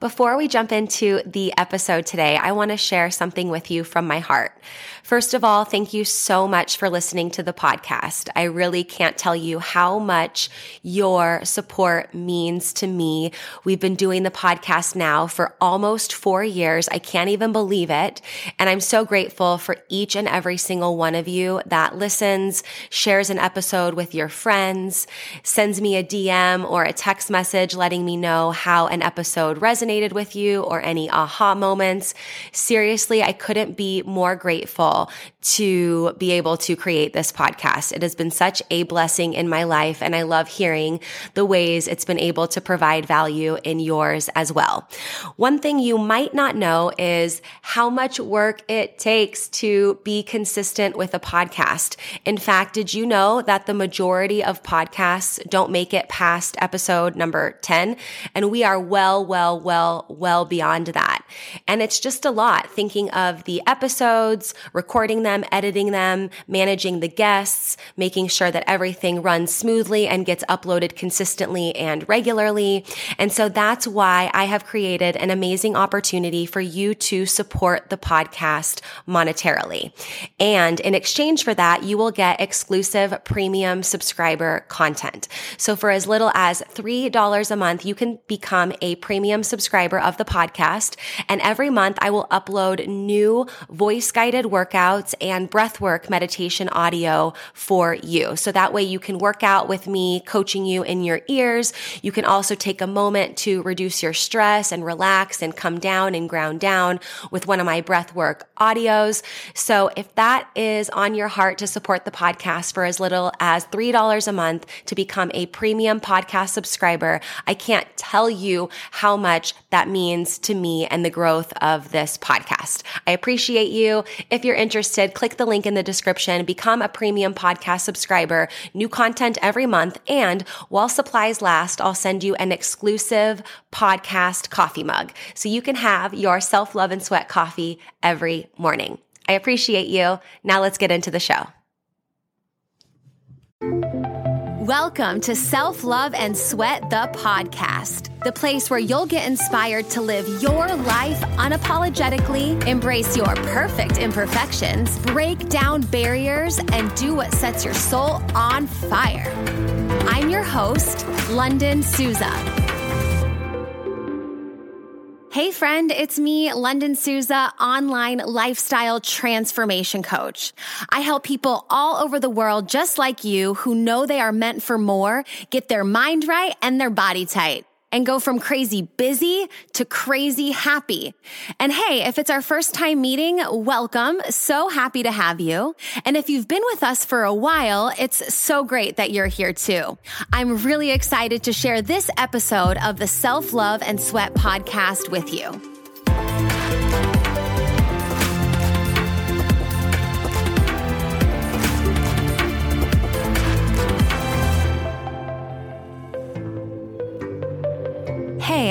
Before we jump into the episode today, I want to share something with you from my heart. First of all, thank you so much for listening to the podcast. I really can't tell you how much your support means to me. We've been doing the podcast now for almost four years. I can't even believe it. And I'm so grateful for each and every single one of you that listens, shares an episode with your friends, sends me a DM or a text message letting me know how an episode resonated with you or any aha moments. Seriously, I couldn't be more grateful to be able to create this podcast. It has been such a blessing in my life, and I love hearing the ways it's been able to provide value in yours as well. One thing you might not know is how much work it takes to be consistent with a podcast. In fact, did you know that the majority of podcasts don't make it past episode number 10? And we are well, well, well, well beyond that. And it's just a lot thinking of the episodes, recording them, editing them, managing the guests, making sure that everything runs smoothly and gets uploaded consistently and regularly. And so that's why I have created an amazing opportunity for you to support the podcast monetarily. And in exchange for that, you will get exclusive premium subscriber content. So for as little as $3 a month, you can become a premium subscriber of the podcast. And every month I will upload new voice guided workouts workouts and breathwork meditation audio for you. So that way you can work out with me coaching you in your ears. You can also take a moment to reduce your stress and relax and come down and ground down with one of my breathwork audios. So if that is on your heart to support the podcast for as little as $3 a month to become a premium podcast subscriber, I can't tell you how much that means to me and the growth of this podcast. I appreciate you. If you're interested, click the link in the description, become a premium podcast subscriber, new content every month. And while supplies last, I'll send you an exclusive podcast coffee mug so you can have your self love and sweat coffee every morning. I appreciate you. Now let's get into the show. Welcome to Self Love and Sweat, the podcast, the place where you'll get inspired to live your life unapologetically, embrace your perfect imperfections, break down barriers, and do what sets your soul on fire. I'm your host, Lunden Souza. Hey friend, it's me, Lunden Souza, online lifestyle transformation coach. I help people all over the world just like you who know they are meant for more, get their mind right and their body tight and go from crazy busy to crazy happy. And hey, if it's our first time meeting, welcome. So happy to have you. And if you've been with us for a while, it's so great that you're here too. I'm really excited to share this episode of the Self Love and Sweat podcast with you.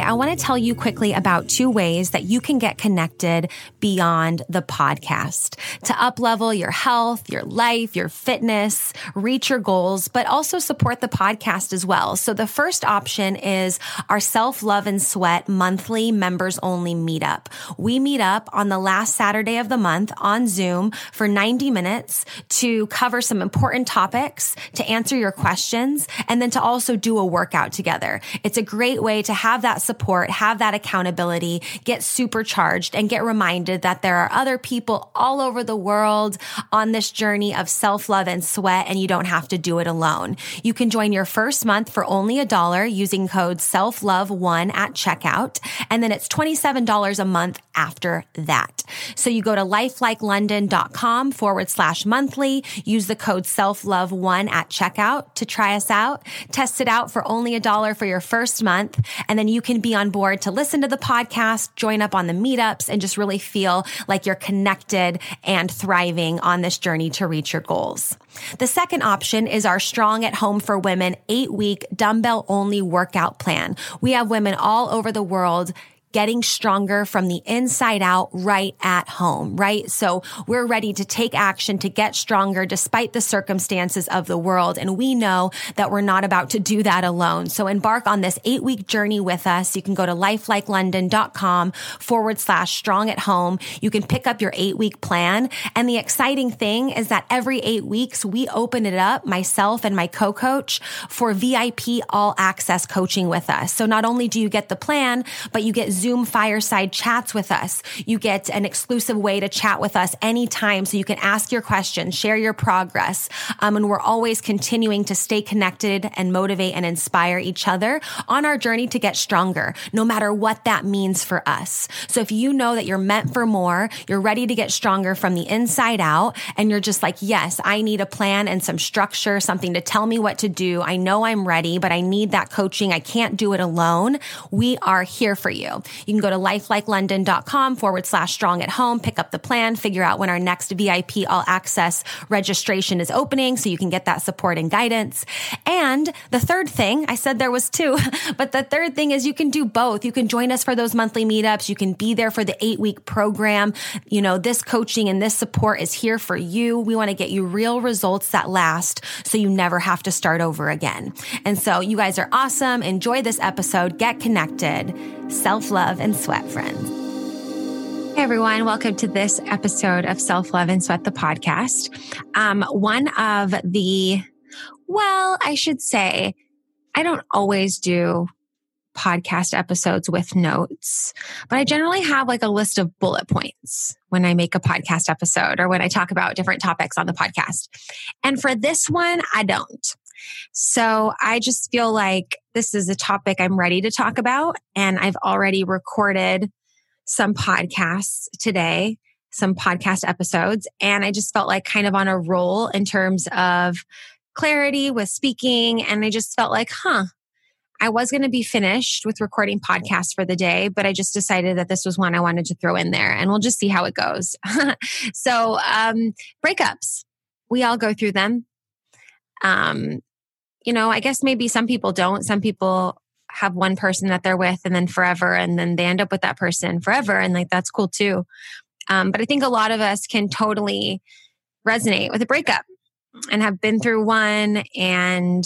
I want to tell you quickly about two ways that you can get connected beyond the podcast to uplevel your health, your life, your fitness, reach your goals, but also support the podcast as well. So the first option is our self love and sweat monthly members only meetup. We meet up on the last Saturday of the month on Zoom for 90 minutes to cover some important topics, to answer your questions, and then to also do a workout together. It's a great way to have that support, have that accountability, get supercharged and get reminded that there are other people all over the world on this journey of self love and sweat and you don't have to do it alone. You can join your first month for only a dollar using code self love one at checkout. And then it's $27 a month after that. So you go to lifelikelunden.com forward slash monthly, use the code self love one at checkout to try us out, test it out for only a dollar for your first month. And then you can be on board to listen to the podcast, join up on the meetups, and just really feel like you're connected and thriving on this journey to reach your goals. The second option is our Strong at Home for Women eight week dumbbell only workout plan. We have women all over the world getting stronger from the inside out right at home, right? So we're ready to take action to get stronger despite the circumstances of the world. And we know that we're not about to do that alone. So embark on this eight week journey with us. You can go to lifelikelunden.com forward slash strong at home. You can pick up your eight week plan. And the exciting thing is that every eight weeks, we open it up, myself and my co-coach for VIP all access coaching with us. So not only do you get the plan, but you get Zoom fireside chats with us. You get an exclusive way to chat with us anytime so you can ask your questions, share your progress. Um, and we're always continuing to stay connected and motivate and inspire each other on our journey to get stronger, no matter what that means for us. So if you know that you're meant for more, you're ready to get stronger from the inside out, and you're just like, yes, I need a plan and some structure, something to tell me what to do. I know I'm ready, but I need that coaching. I can't do it alone. We are here for you. You can go to lifelikelunden.com forward slash strong at home, pick up the plan, figure out when our next VIP all access registration is opening so you can get that support and guidance. And the third thing, I said there was two, but the third thing is you can do both. You can join us for those monthly meetups. You can be there for the eight week program. You know, this coaching and this support is here for you. We want to get you real results that last so you never have to start over again. And so you guys are awesome. Enjoy this episode. Get connected. Self love and sweat, friends. Hey everyone, welcome to this episode of Self Love and Sweat, the podcast. Um, one of the, well, I should say, I don't always do podcast episodes with notes, but I generally have like a list of bullet points when I make a podcast episode or when I talk about different topics on the podcast. And for this one, I don't. So I just feel like this is a topic I'm ready to talk about. And I've already recorded some podcasts today, some podcast episodes. And I just felt like kind of on a roll in terms of clarity with speaking. And I just felt like, huh, I was going to be finished with recording podcasts for the day, but I just decided that this was one I wanted to throw in there and we'll just see how it goes. so, um, breakups, we all go through them. Um, you know, I guess maybe some people don't. Some people have one person that they're with and then forever, and then they end up with that person forever. And like, that's cool too. Um, but I think a lot of us can totally resonate with a breakup and have been through one. And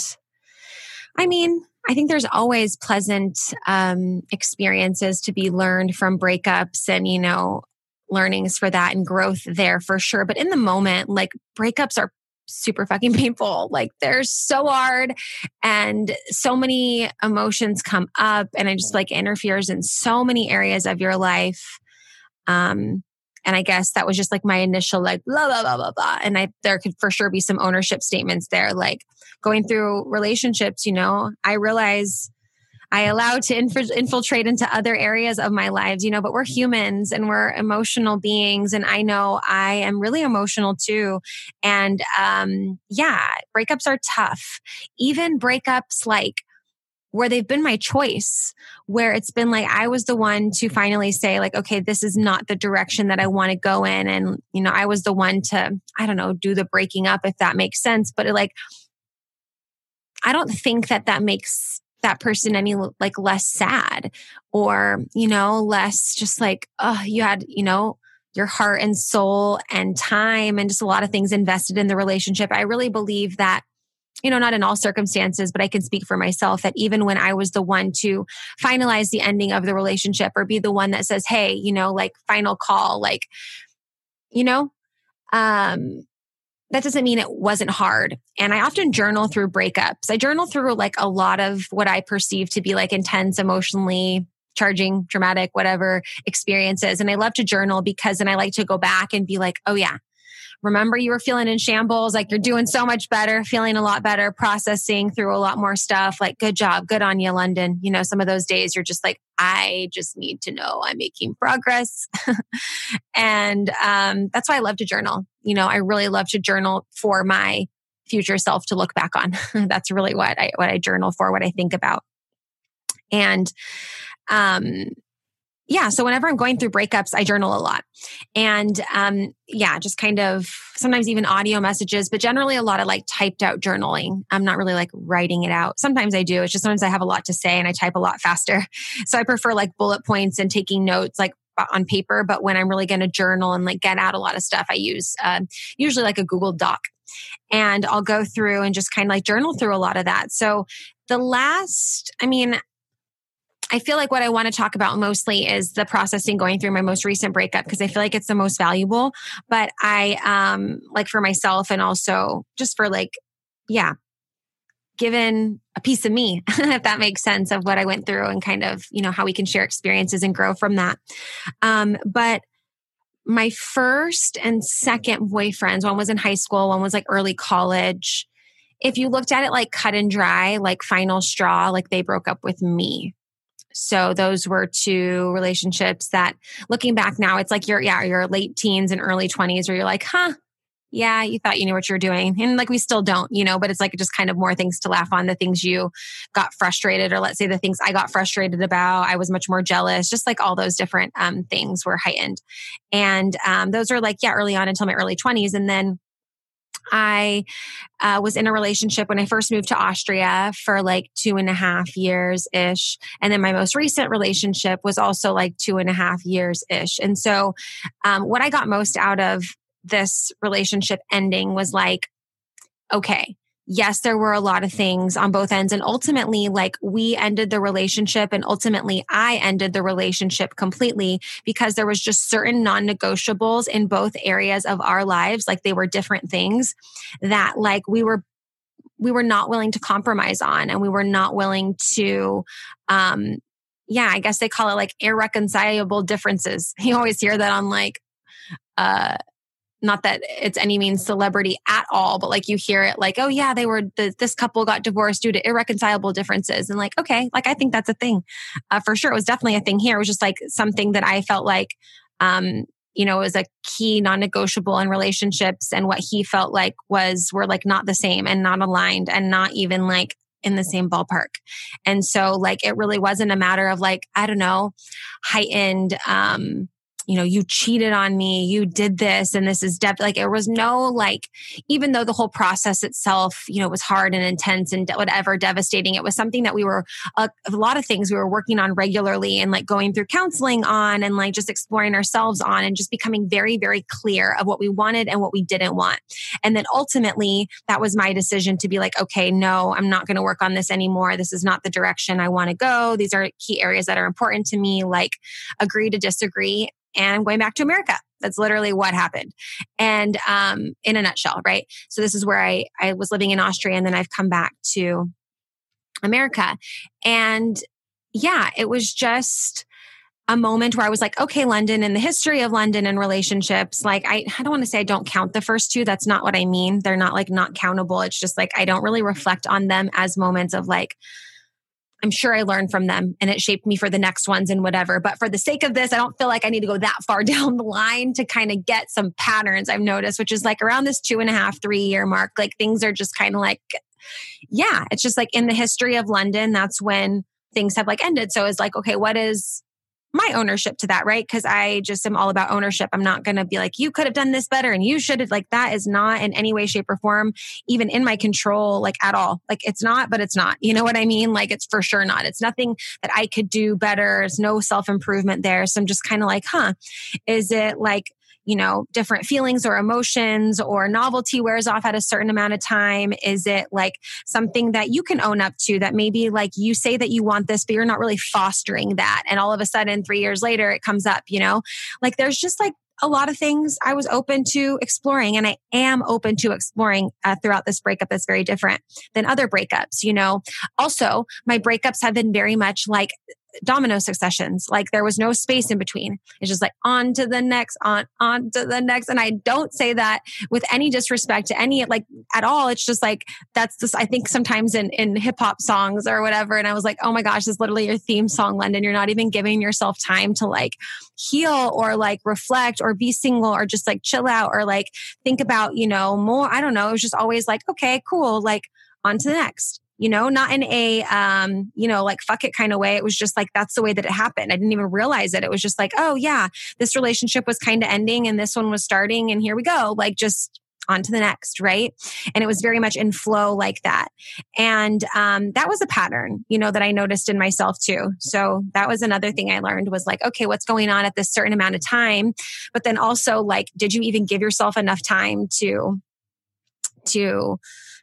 I mean, I think there's always pleasant um, experiences to be learned from breakups and, you know, learnings for that and growth there for sure. But in the moment, like breakups are super fucking painful. Like they're so hard and so many emotions come up and it just like interferes in so many areas of your life. Um, and I guess that was just like my initial like blah blah blah blah blah. And I there could for sure be some ownership statements there, like going through relationships. You know, I realize I allow to infiltrate into other areas of my lives, you know, but we're humans and we're emotional beings. And I know I am really emotional too. And, um, yeah, breakups are tough. Even breakups like, where they've been my choice, where it's been like I was the one to finally say, like, okay, this is not the direction that I want to go in. And, you know, I was the one to, I don't know, do the breaking up, if that makes sense. But it, like, I don't think that that makes that person any like less sad or, you know, less just like, oh, you had, you know, your heart and soul and time and just a lot of things invested in the relationship. I really believe that you know, not in all circumstances, but I can speak for myself that even when I was the one to finalize the ending of the relationship or be the one that says, Hey, you know, like final call, like, you know, um, that doesn't mean it wasn't hard. And I often journal through breakups. I journal through like a lot of what I perceive to be like intense, emotionally charging, dramatic, whatever experiences. And I love to journal because then I like to go back and be like, oh yeah, remember you were feeling in shambles, like you're doing so much better, feeling a lot better, processing through a lot more stuff. Like, good job, good on you, Lunden. You know, some of those days you're just like, I just need to know I'm making progress. and um, that's why I love to journal. You know, I really love to journal for my future self to look back on. that's really what I what I journal for, what I think about. And um yeah, so whenever I'm going through breakups, I journal a lot. And um, yeah, just kind of sometimes even audio messages, but generally a lot of like typed out journaling. I'm not really like writing it out. Sometimes I do. It's just sometimes I have a lot to say and I type a lot faster. So I prefer like bullet points and taking notes like on paper. But when I'm really going to journal and like get out a lot of stuff, I use uh, usually like a Google Doc. And I'll go through and just kind of like journal through a lot of that. So the last, I mean, I feel like what I want to talk about mostly is the processing going through my most recent breakup because I feel like it's the most valuable. But I um like for myself and also just for like, yeah, given a piece of me, if that makes sense of what I went through and kind of, you know, how we can share experiences and grow from that. Um, but my first and second boyfriends, one was in high school, one was like early college. If you looked at it like cut and dry, like final straw, like they broke up with me. So those were two relationships that looking back now, it's like you're, yeah, your late teens and early 20s where you're like, huh, yeah, you thought you knew what you were doing. And like we still don't, you know, but it's like just kind of more things to laugh on the things you got frustrated, or let's say the things I got frustrated about. I was much more jealous, just like all those different um, things were heightened. And um, those are like, yeah, early on until my early 20s. And then I uh, was in a relationship when I first moved to Austria for like two and a half years ish. And then my most recent relationship was also like two and a half years ish. And so, um, what I got most out of this relationship ending was like, okay, yes, there were a lot of things on both ends. And ultimately, like we ended the relationship and ultimately I ended the relationship completely because there was just certain non negotiables in both areas of our lives. Like they were different things that like we were we were not willing to compromise on and we were not willing to um yeah i guess they call it like irreconcilable differences you always hear that on like uh not that it's any means celebrity at all, but like you hear it like, oh yeah, they were, the, this couple got divorced due to irreconcilable differences. And like, okay, like I think that's a thing uh, for sure. It was definitely a thing here. It was just like something that I felt like, um, you know, was a key non-negotiable in relationships and what he felt like was, were like not the same and not aligned and not even like in the same ballpark. And so like it really wasn't a matter of like, I don't know, heightened, um, you know, you cheated on me, you did this, and this is def- like there was no like, even though the whole process itself, you know, was hard and intense and whatever devastating, it was something that we were a, a lot of things we were working on regularly and like going through counseling on and like just exploring ourselves on and just becoming very, very clear of what we wanted and what we didn't want. And then ultimately, that was my decision to be like, okay, no, I'm not going to work on this anymore. This is not the direction I want to go. These are key areas that are important to me, like agree to disagree and I'm going back to America. That's literally what happened. And um, in a nutshell, right? So this is where I, I was living in Austria and then I've come back to America. And yeah, it was just a moment where I was like, okay, Lunden and the history of Lunden and relationships. Like, I, I don't want to say I don't count the first two. That's not what I mean. They're not like not countable. It's just like I don't really reflect on them as moments of like, I'm sure I learned from them and it shaped me for the next ones and whatever. But for the sake of this, I don't feel like I need to go that far down the line to kind of get some patterns I've noticed, which is like around this two and a half, three year mark. Like things are just kind of like, yeah, it's just like in the history of Lunden, that's when things have like ended. So it's like, okay, what is my ownership to that, right? Because I just am all about ownership. I'm not going to be like, you could have done this better and you should have, like, that is not in any way, shape, or form even in my control, like at all. Like, it's not, but it's not. You know what I mean? Like, it's for sure not. It's nothing that I could do better. There's no self improvement there. So I'm just kind of like, huh, is it like, you know, different feelings or emotions or novelty wears off at a certain amount of time? Is it like something that you can own up to that maybe like you say that you want this, but you're not really fostering that? And all of a sudden, three years later, it comes up, you know? Like there's just like a lot of things I was open to exploring and I am open to exploring uh, throughout this breakup that's very different than other breakups, you know. Also, my breakups have been very much like domino successions. Like there was no space in between. It's just like on to the next, on, on to the next. And I don't say that with any disrespect to any, like at all. It's just like, that's this, I think sometimes in, in hip hop songs or whatever. And I was like, oh my gosh, this is literally your theme song, Lunden. You're not even giving yourself time to like heal or like reflect or be single or just like chill out or like think about, you know, more. I don't know. It was just always like, okay, cool. Like on to the next you know, not in a, um, you know, like fuck it kind of way. It was just like, that's the way that it happened. I didn't even realize it. It was just like, oh yeah, this relationship was kind of ending and this one was starting and here we go. Like just on to the next, right? And it was very much in flow like that. And um, that was a pattern, you know, that I noticed in myself too. So that was another thing I learned was like, okay, what's going on at this certain amount of time? But then also like, did you even give yourself enough time to, to,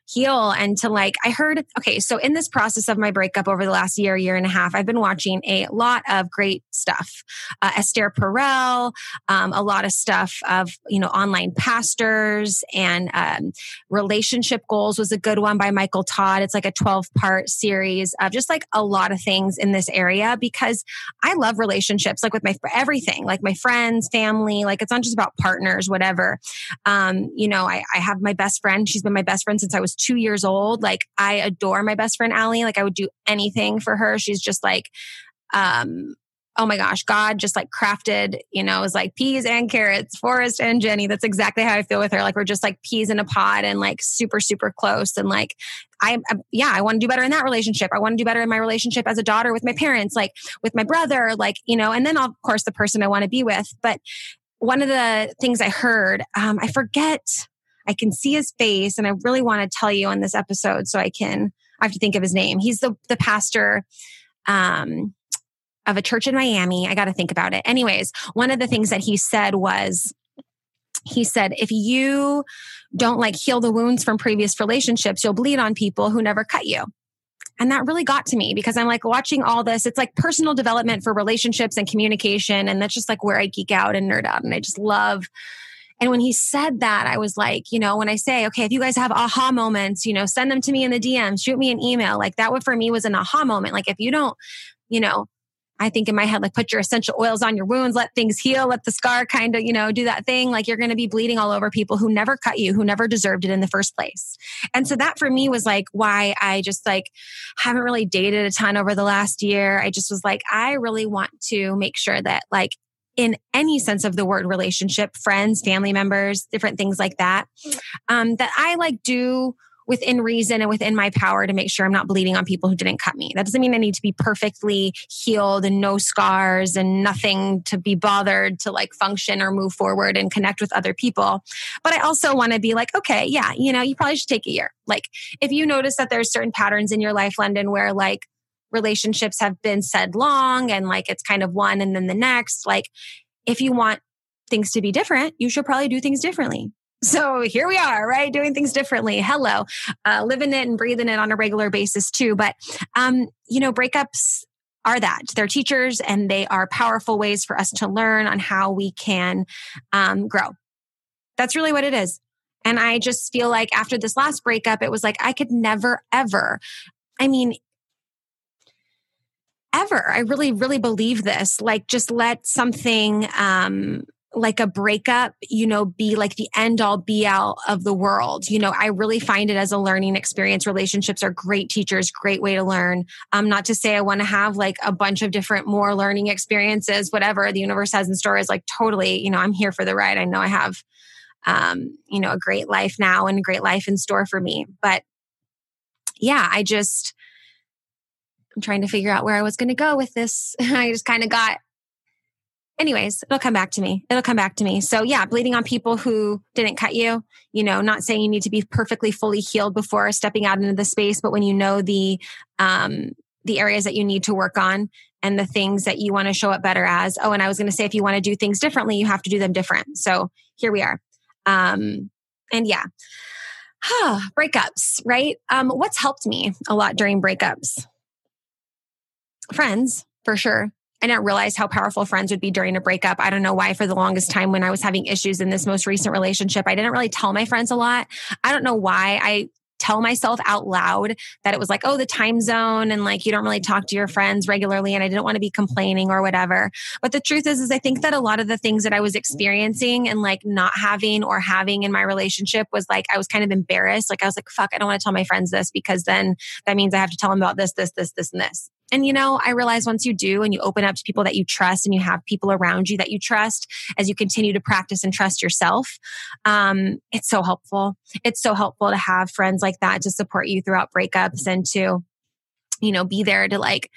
heal and to like i heard okay so in this process of my breakup over the last year year and a half i've been watching a lot of great stuff. Uh, esther perel um, a lot of stuff of you know online pastors and um, relationship goals was a good one by michael todd. It's like a 12 part series of just like a lot of things in this area because i love relationships like with my everything like my friends family like it's not just about partners whatever. Um, you know I, I have my best friend. She's been my best friend since i was two years old. Like I adore my best friend Allie. Like I would do anything for her. She's just like, um, oh my gosh, God just like crafted, you know, is like peas and carrots, Forrest and Jenny. That's exactly how I feel with her. Like we're just like peas in a pod and like super, super close. And like, I, I yeah, I want to do better in that relationship. I want to do better in my relationship as a daughter with my parents, like with my brother, like, you know, and then of course the person I want to be with. But one of the things I heard, um, I forget I can see his face and I really want to tell you on this episode so I can, I have to think of his name. He's the, the pastor, um, of a church in Miami. I got to think about it. Anyways, one of the things that he said was, he said, if you don't like heal the wounds from previous relationships, you'll bleed on people who never cut you. And that really got to me because I'm like watching all this. It's like personal development for relationships and communication. And that's just like where I geek out and nerd out. And I just love and when he said that, I was like, you know, when I say, okay, if you guys have aha moments, you know, send them to me in the DM, shoot me an email. Like that would for me was an aha moment. Like if you don't, you know, I think in my head, like put your essential oils on your wounds, let things heal, let the scar kind of, you know, do that thing. Like you're going to be bleeding all over people who never cut you, who never deserved it in the first place. And so that for me was like why I just like haven't really dated a ton over the last year. I just was like, I really want to make sure that like in any sense of the word relationship, friends, family members, different things like that, um, that I like do within reason and within my power to make sure I'm not bleeding on people who didn't cut me. That doesn't mean I need to be perfectly healed and no scars and nothing to be bothered to like function or move forward and connect with other people. But I also want to be like, okay, yeah, you know, you probably should take a year. Like if you notice that there's certain patterns in your life, Lunden, where like relationships have been said long and like it's kind of one and then the next. Like if you want things to be different, you should probably do things differently. So here we are, right? Doing things differently. Hello, uh, living it and breathing it on a regular basis too. But, um, you know, breakups are that they're teachers and they are powerful ways for us to learn on how we can um, grow. That's really what it is. And I just feel like after this last breakup, it was like I could never, ever. I mean, ever. I really, really believe this. Like, just let something, um, like a breakup, you know, be like the end all be all of the world. You know, I really find it as a learning experience. Relationships are great teachers, great way to learn. Um, not to say I want to have like a bunch of different more learning experiences, whatever the universe has in store is like totally, you know, I'm here for the ride. I know I have, um, you know, a great life now and a great life in store for me. But yeah, I just, I'm trying to figure out where I was going to go with this. I just kind of got, anyways, it'll come back to me. It'll come back to me. So yeah, bleeding on people who didn't cut you, you know, not saying you need to be perfectly fully healed before stepping out into the space, but when you know the, um, the areas that you need to work on and the things that you want to show up better as. Oh, and I was going to say, if you want to do things differently, you have to do them different. So here we are. Um, and yeah. breakups, right? Um, what's helped me a lot during breakups? Friends for sure. I didn't realize how powerful friends would be during a breakup. I don't know why, for the longest time, when I was having issues in this most recent relationship, I didn't really tell my friends a lot. I don't know why. I tell myself out loud that it was like, oh, the time zone and like you don't really talk to your friends regularly and I didn't want to be complaining or whatever. But the truth is, is I think that a lot of the things that I was experiencing and like not having or having in my relationship was like I was kind of embarrassed. Like I was like, fuck, I don't want to tell my friends this because then that means I have to tell them about this, this, this, this, and this And you know, I realize once you do and you open up to people that you trust and you have people around you that you trust as you continue to practice and trust yourself, um, it's so helpful. It's so helpful to have friends like that to support you throughout breakups and to, you know, be there to like,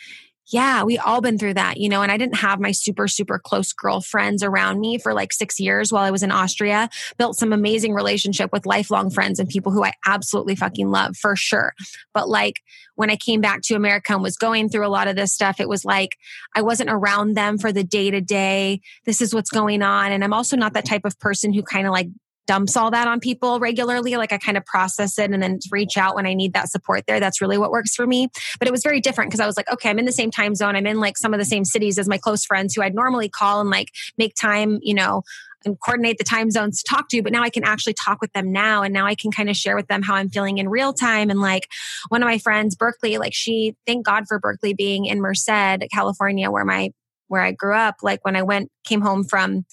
yeah, we all been through that, you know, and I didn't have my super, super close girlfriends around me for like six years while I was in Austria. Built some amazing relationship with lifelong friends and people who I absolutely fucking love for sure. But like when I came back to America and was going through a lot of this stuff, it was like I wasn't around them for the day to day. This is what's going on. And I'm also not that type of person who kind of like dumps all that on people regularly. Like I kind of process it and then reach out when I need that support there. That's really what works for me. But it was very different because I was like, okay, I'm in the same time zone. I'm in like some of the same cities as my close friends who I'd normally call and like make time, you know, and coordinate the time zones to talk to, but now I can actually talk with them now. And now I can kind of share with them how I'm feeling in real time. And like one of my friends, Berkeley, like she, thank God for Berkeley being in Merced, California, where my, where I grew up. Like when I went, came home from,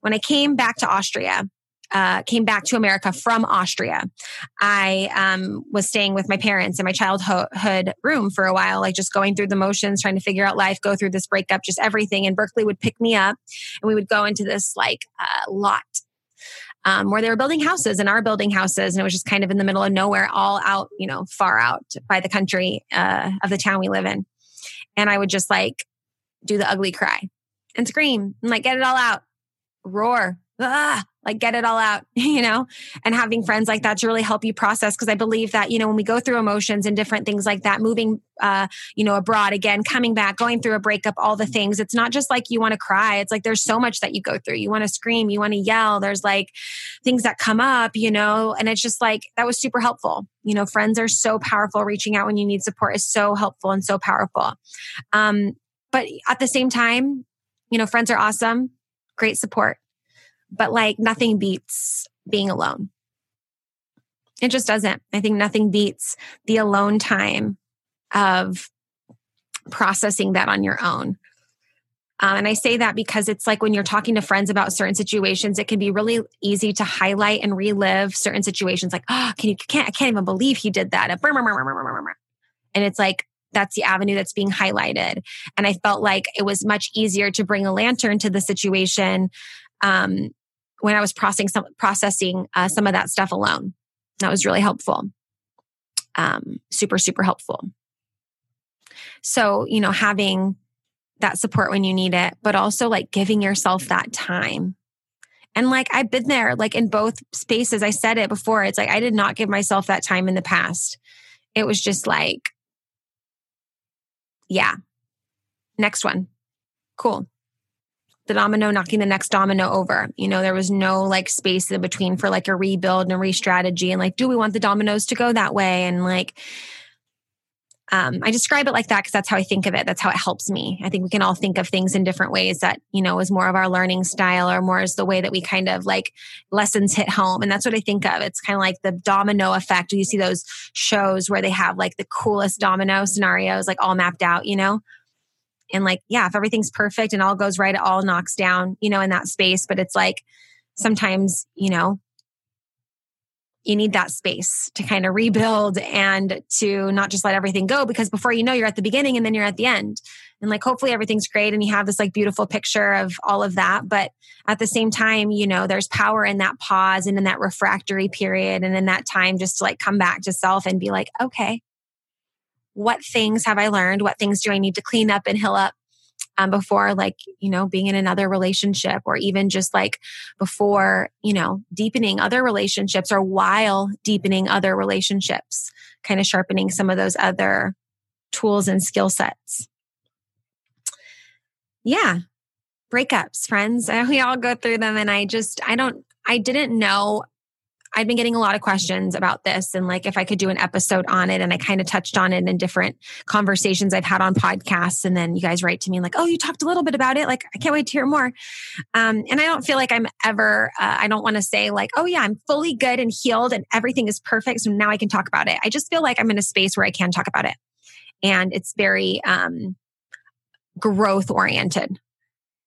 when I came back to Austria, uh, came back to America from Austria, I um, was staying with my parents in my childhood room for a while, like just going through the motions, trying to figure out life, go through this breakup, just everything. And Berkeley would pick me up and we would go into this like uh, lot um, where they were building houses and our building houses. And it was just kind of in the middle of nowhere, all out, you know, far out by the country uh, of the town we live in. And I would just like do the ugly cry and scream and like get it all out, roar, ah, like get it all out, you know, and having friends like that to really help you process. Cause I believe that, you know, when we go through emotions and different things like that, moving, uh, you know, abroad again, coming back, going through a breakup, all the things, it's not just like you want to cry. It's like there's so much that you go through. You want to scream, you want to yell. There's like things that come up, you know, and it's just like that was super helpful. You know, friends are so powerful. Reaching out when you need support is so helpful and so powerful. Um, but at the same time, you know, friends are awesome, great support but like nothing beats being alone. It just doesn't. I think nothing beats the alone time of processing that on your own. Um, and I say that because it's like when you're talking to friends about certain situations, it can be really easy to highlight and relive certain situations. Like, oh, can you can't I can't even believe he did that. And it's like that's the avenue that's being highlighted. And I felt like it was much easier to bring a lantern to the situation um, when I was processing some, processing uh, some of that stuff alone. That was really helpful. Um, super, super helpful. So, you know, having that support when you need it, but also like giving yourself that time. And like I've been there, like in both spaces. I said it before. It's like I did not give myself that time in the past. It was just like, yeah, next one. Cool the domino knocking the next domino over. You know, there was no like space in between for like a rebuild and a re-strategy and like, do we want the dominoes to go that way? And like, um, I describe it like that because that's how I think of it. That's how it helps me. I think we can all think of things in different ways that, you know, is more of our learning style or more is the way that we kind of like lessons hit home. And that's what I think of. It's kind of like the domino effect. You see those shows where they have like the coolest domino scenarios, like all mapped out, you know? And like yeah if everything's perfect and all goes right it all knocks down you know in that space. But it's like sometimes you know you need that space to kind of rebuild and to not just let everything go because before you know you're at the beginning and then you're at the end. And like hopefully everything's great and you have this like beautiful picture of all of that. But at the same time you know there's power in that pause and in that refractory period and in that time just to like come back to self and be like okay what things have I learned? What things do I need to clean up and heal up um, before, like, you know, being in another relationship or even just like before, you know, deepening other relationships or while deepening other relationships, kind of sharpening some of those other tools and skill sets. Yeah. Breakups, friends. We all go through them. And I just, I don't, I didn't know I've been getting a lot of questions about this and like if I could do an episode on it. And I kind of touched on it in different conversations I've had on podcasts. And then you guys write to me like, oh, you talked a little bit about it. Like, I can't wait to hear more. Um, and I don't feel like I'm ever, uh, I don't want to say like, oh, yeah, I'm fully good and healed and everything is perfect. So now I can talk about it. I just feel like I'm in a space where I can talk about it. And it's very um, growth oriented.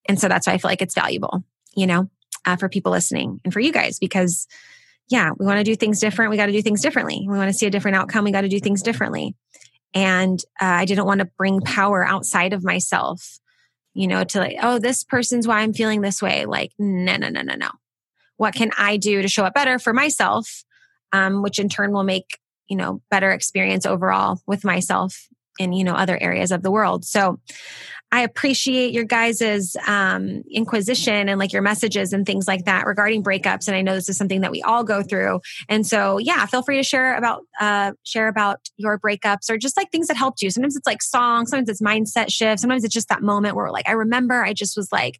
And so that's why I feel like it's valuable, you know, uh, for people listening and for you guys because yeah, we want to do things different. We got to do things differently. We want to see a different outcome. We got to do things differently. And uh, I didn't want to bring power outside of myself, you know, to like, oh, this person's why I'm feeling this way. Like, no, no, no, no, no. What can I do to show up better for myself? Um, which in turn will make, you know, better experience overall with myself in, you know, other areas of the world. So I appreciate your guys's um, inquisition and like your messages and things like that regarding breakups. And I know this is something that we all go through. And so, yeah, feel free to share about uh, share about your breakups or just like things that helped you. Sometimes it's like songs, sometimes it's mindset shifts, sometimes it's just that moment where like I remember I just was like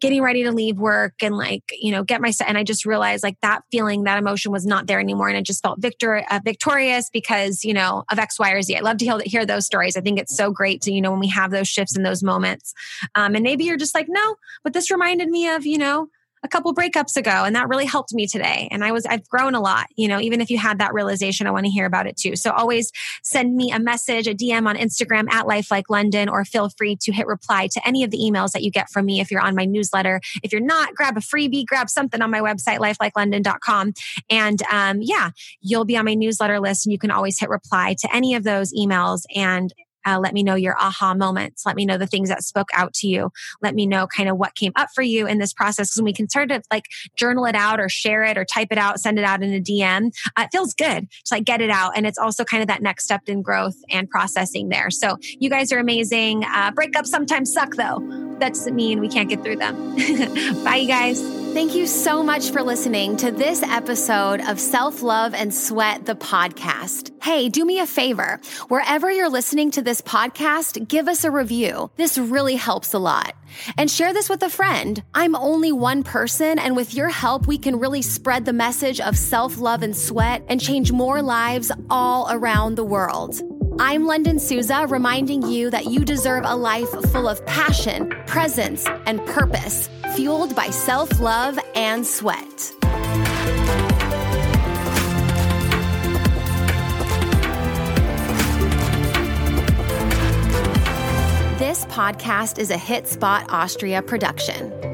getting ready to leave work and like you know get my set. and i just realized like that feeling that emotion was not there anymore and i just felt victor uh, victorious because you know of x y or z i love to hear, hear those stories i think it's so great to you know when we have those shifts in those moments um, and maybe you're just like no but this reminded me of you know a couple breakups ago and that really helped me today. And i was i've grown a lot you know even if you had that realization i want to hear about it too. So always send me a message a dm on instagram at life like lunden or feel free to hit reply to any of the emails that you get from me if you're on my newsletter. If you're not grab a freebie grab something on my website lifelikelunden.com and um, yeah you'll be on my newsletter list and you can always hit reply to any of those emails. And uh, let me know your aha moments. Let me know the things that spoke out to you. Let me know kind of what came up for you in this process because we can sort of like journal it out or share it or type it out, send it out in a DM. Uh, it feels good to like get it out. And it's also kind of that next step in growth and processing there. So you guys are amazing. Uh, breakups sometimes suck though. That doesn't mean we can't get through them. Bye, you guys. Thank you so much for listening to this episode of Self Love and Sweat, the podcast. Hey, do me a favor. Wherever you're listening to this podcast, give us a review. This really helps a lot. And share this with a friend. I'm only one person, and with your help, we can really spread the message of self love and sweat and change more lives all around the world. I'm Lunden Souza, reminding you that you deserve a life full of passion, presence, and purpose, fueled by self love and sweat. This podcast is a Hit Spot Austria production.